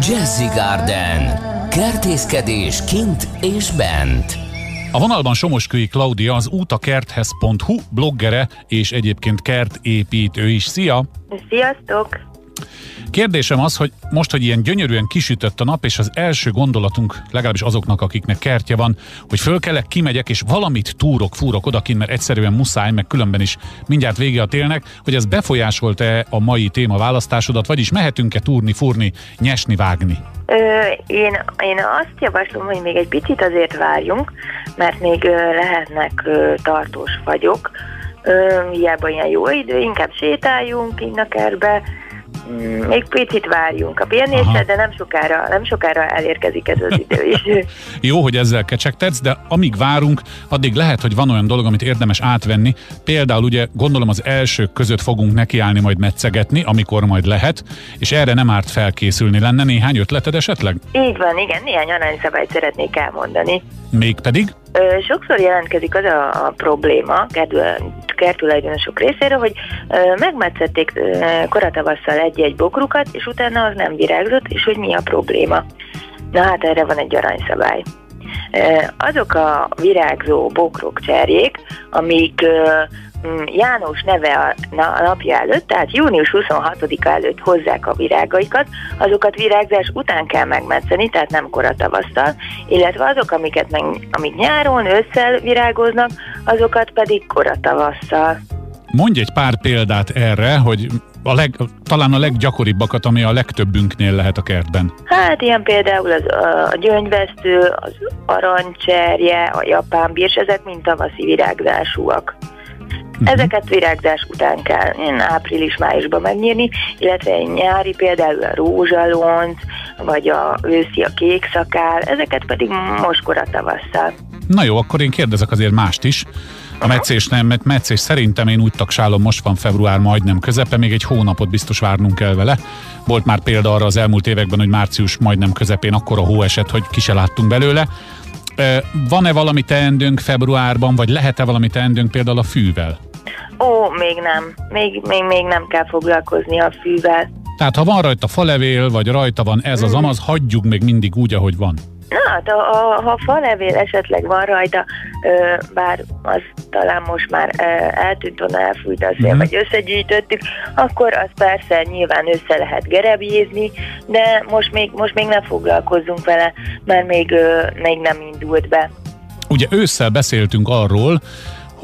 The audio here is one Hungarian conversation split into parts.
Jazzy Garden. Kertészkedés kint és bent. A vonalban Somoskői Klaudia az útakerthez.hu bloggere és egyébként kertépítő is. Szia! Sziasztok! Kérdésem az, hogy most, hogy ilyen gyönyörűen kisütött a nap, és az első gondolatunk, legalábbis azoknak, akiknek kertje van, hogy föl kellek, kimegyek, és valamit túrok, fúrok odakint, mert egyszerűen muszáj, meg különben is mindjárt vége a télnek, hogy ez befolyásolt-e a mai téma választásodat, vagyis mehetünk-e túrni, fúrni, nyesni, vágni? Ö, én, én azt javaslom, hogy még egy picit azért várjunk, mert még ö, lehetnek ö, tartós fagyok, ö, hiába ilyen jó idő, inkább sétáljunk innen a kertbe, még picit várjunk a pihenésre, de nem sokára, nem sokára elérkezik ez az idő is. Jó, hogy ezzel kecsegtetsz, de amíg várunk, addig lehet, hogy van olyan dolog, amit érdemes átvenni. Például ugye gondolom az elsők között fogunk nekiállni majd metszegetni, amikor majd lehet, és erre nem árt felkészülni. Lenne néhány ötleted esetleg? Így van, igen, néhány arányszabályt szeretnék elmondani. Mégpedig? Sokszor jelentkezik az a, a probléma kertulajdonosok részéről, hogy megmetszették koratavasszal egy-egy bokrukat, és utána az nem virágzott, és hogy mi a probléma. Na hát erre van egy aranyszabály. Azok a virágzó bokrok, cserjék, amik János neve a napja előtt, tehát június 26-a előtt hozzák a virágaikat, azokat virágzás után kell megmetszeni, tehát nem kora tavasszal, illetve azok, amiket meg, amik nyáron, ősszel virágoznak, azokat pedig kora tavasszal. Mondj egy pár példát erre, hogy a leg, talán a leggyakoribbak, ami a legtöbbünknél lehet a kertben. Hát ilyen például az, a gyöngyvesztő, az arancserje, a japán bírs, ezek mind tavaszi virágzásúak. Uh-huh. Ezeket virágzás után kell április-májusban megnyírni, illetve egy nyári például a rózsalonc, vagy a őszi a kék szakál, ezeket pedig moskora tavasszal. Na jó, akkor én kérdezek azért mást is. A meccés nem, mert meccés szerintem én úgy taksálom, most van február majdnem közepe, még egy hónapot biztos várnunk kell vele. Volt már példa arra az elmúlt években, hogy március majdnem közepén akkor a hó esett, hogy ki se láttunk belőle. Van-e valami teendőnk februárban, vagy lehet-e valami teendőnk például a fűvel? Ó, még nem. Még, még, még nem kell foglalkozni a fűvel. Tehát ha van rajta falevél, vagy rajta van ez az mm. amaz, hagyjuk még mindig úgy, ahogy van. Na, hát a, a, ha falevél esetleg van rajta, ö, bár az talán most már ö, eltűnt, onnan elfújt a szél, mm. vagy összegyűjtöttük, akkor az persze nyilván össze lehet gerebjézni, de most még, most még nem foglalkozzunk vele, mert még, ö, még nem indult be. Ugye ősszel beszéltünk arról,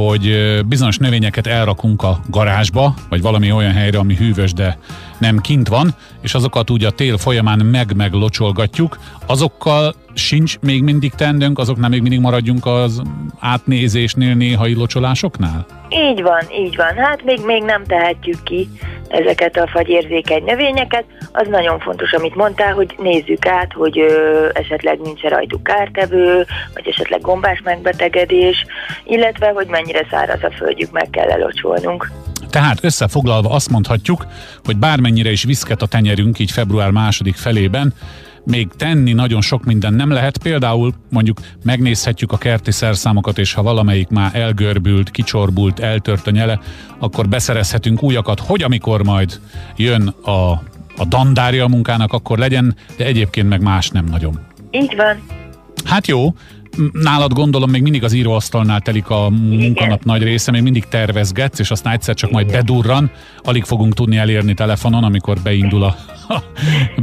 hogy bizonyos növényeket elrakunk a garázsba, vagy valami olyan helyre, ami hűvös, de nem kint van, és azokat úgy a tél folyamán meg-meglocsolgatjuk, azokkal sincs még mindig tendőnk, azoknál még mindig maradjunk az átnézésnél, néhai locsolásoknál? Így van, így van. Hát még, még nem tehetjük ki ezeket a fagyérzékeny növényeket. Az nagyon fontos, amit mondtál, hogy nézzük át, hogy ö, esetleg nincs rajtuk kártevő, vagy esetleg gombás megbetegedés, illetve hogy mennyire száraz a földjük, meg kell elocsolnunk. Tehát összefoglalva azt mondhatjuk, hogy bármennyire is viszket a tenyerünk így február második felében, még tenni nagyon sok minden nem lehet. Például mondjuk megnézhetjük a kerti szerszámokat, és ha valamelyik már elgörbült, kicsorbult, eltört a nyele, akkor beszerezhetünk újakat, hogy amikor majd jön a, a dandárja a munkának, akkor legyen, de egyébként meg más nem nagyon. Így van. Hát jó, nálad gondolom még mindig az íróasztalnál telik a munkanap Igen. nagy része, még mindig tervezgetsz, és aztán egyszer csak majd bedurran, alig fogunk tudni elérni telefonon, amikor beindul a,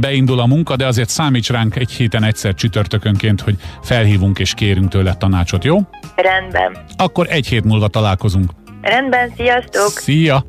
beindul a munka, de azért számíts ránk egy héten egyszer csütörtökönként, hogy felhívunk és kérünk tőle tanácsot, jó? Rendben. Akkor egy hét múlva találkozunk. Rendben, sziasztok! Szia!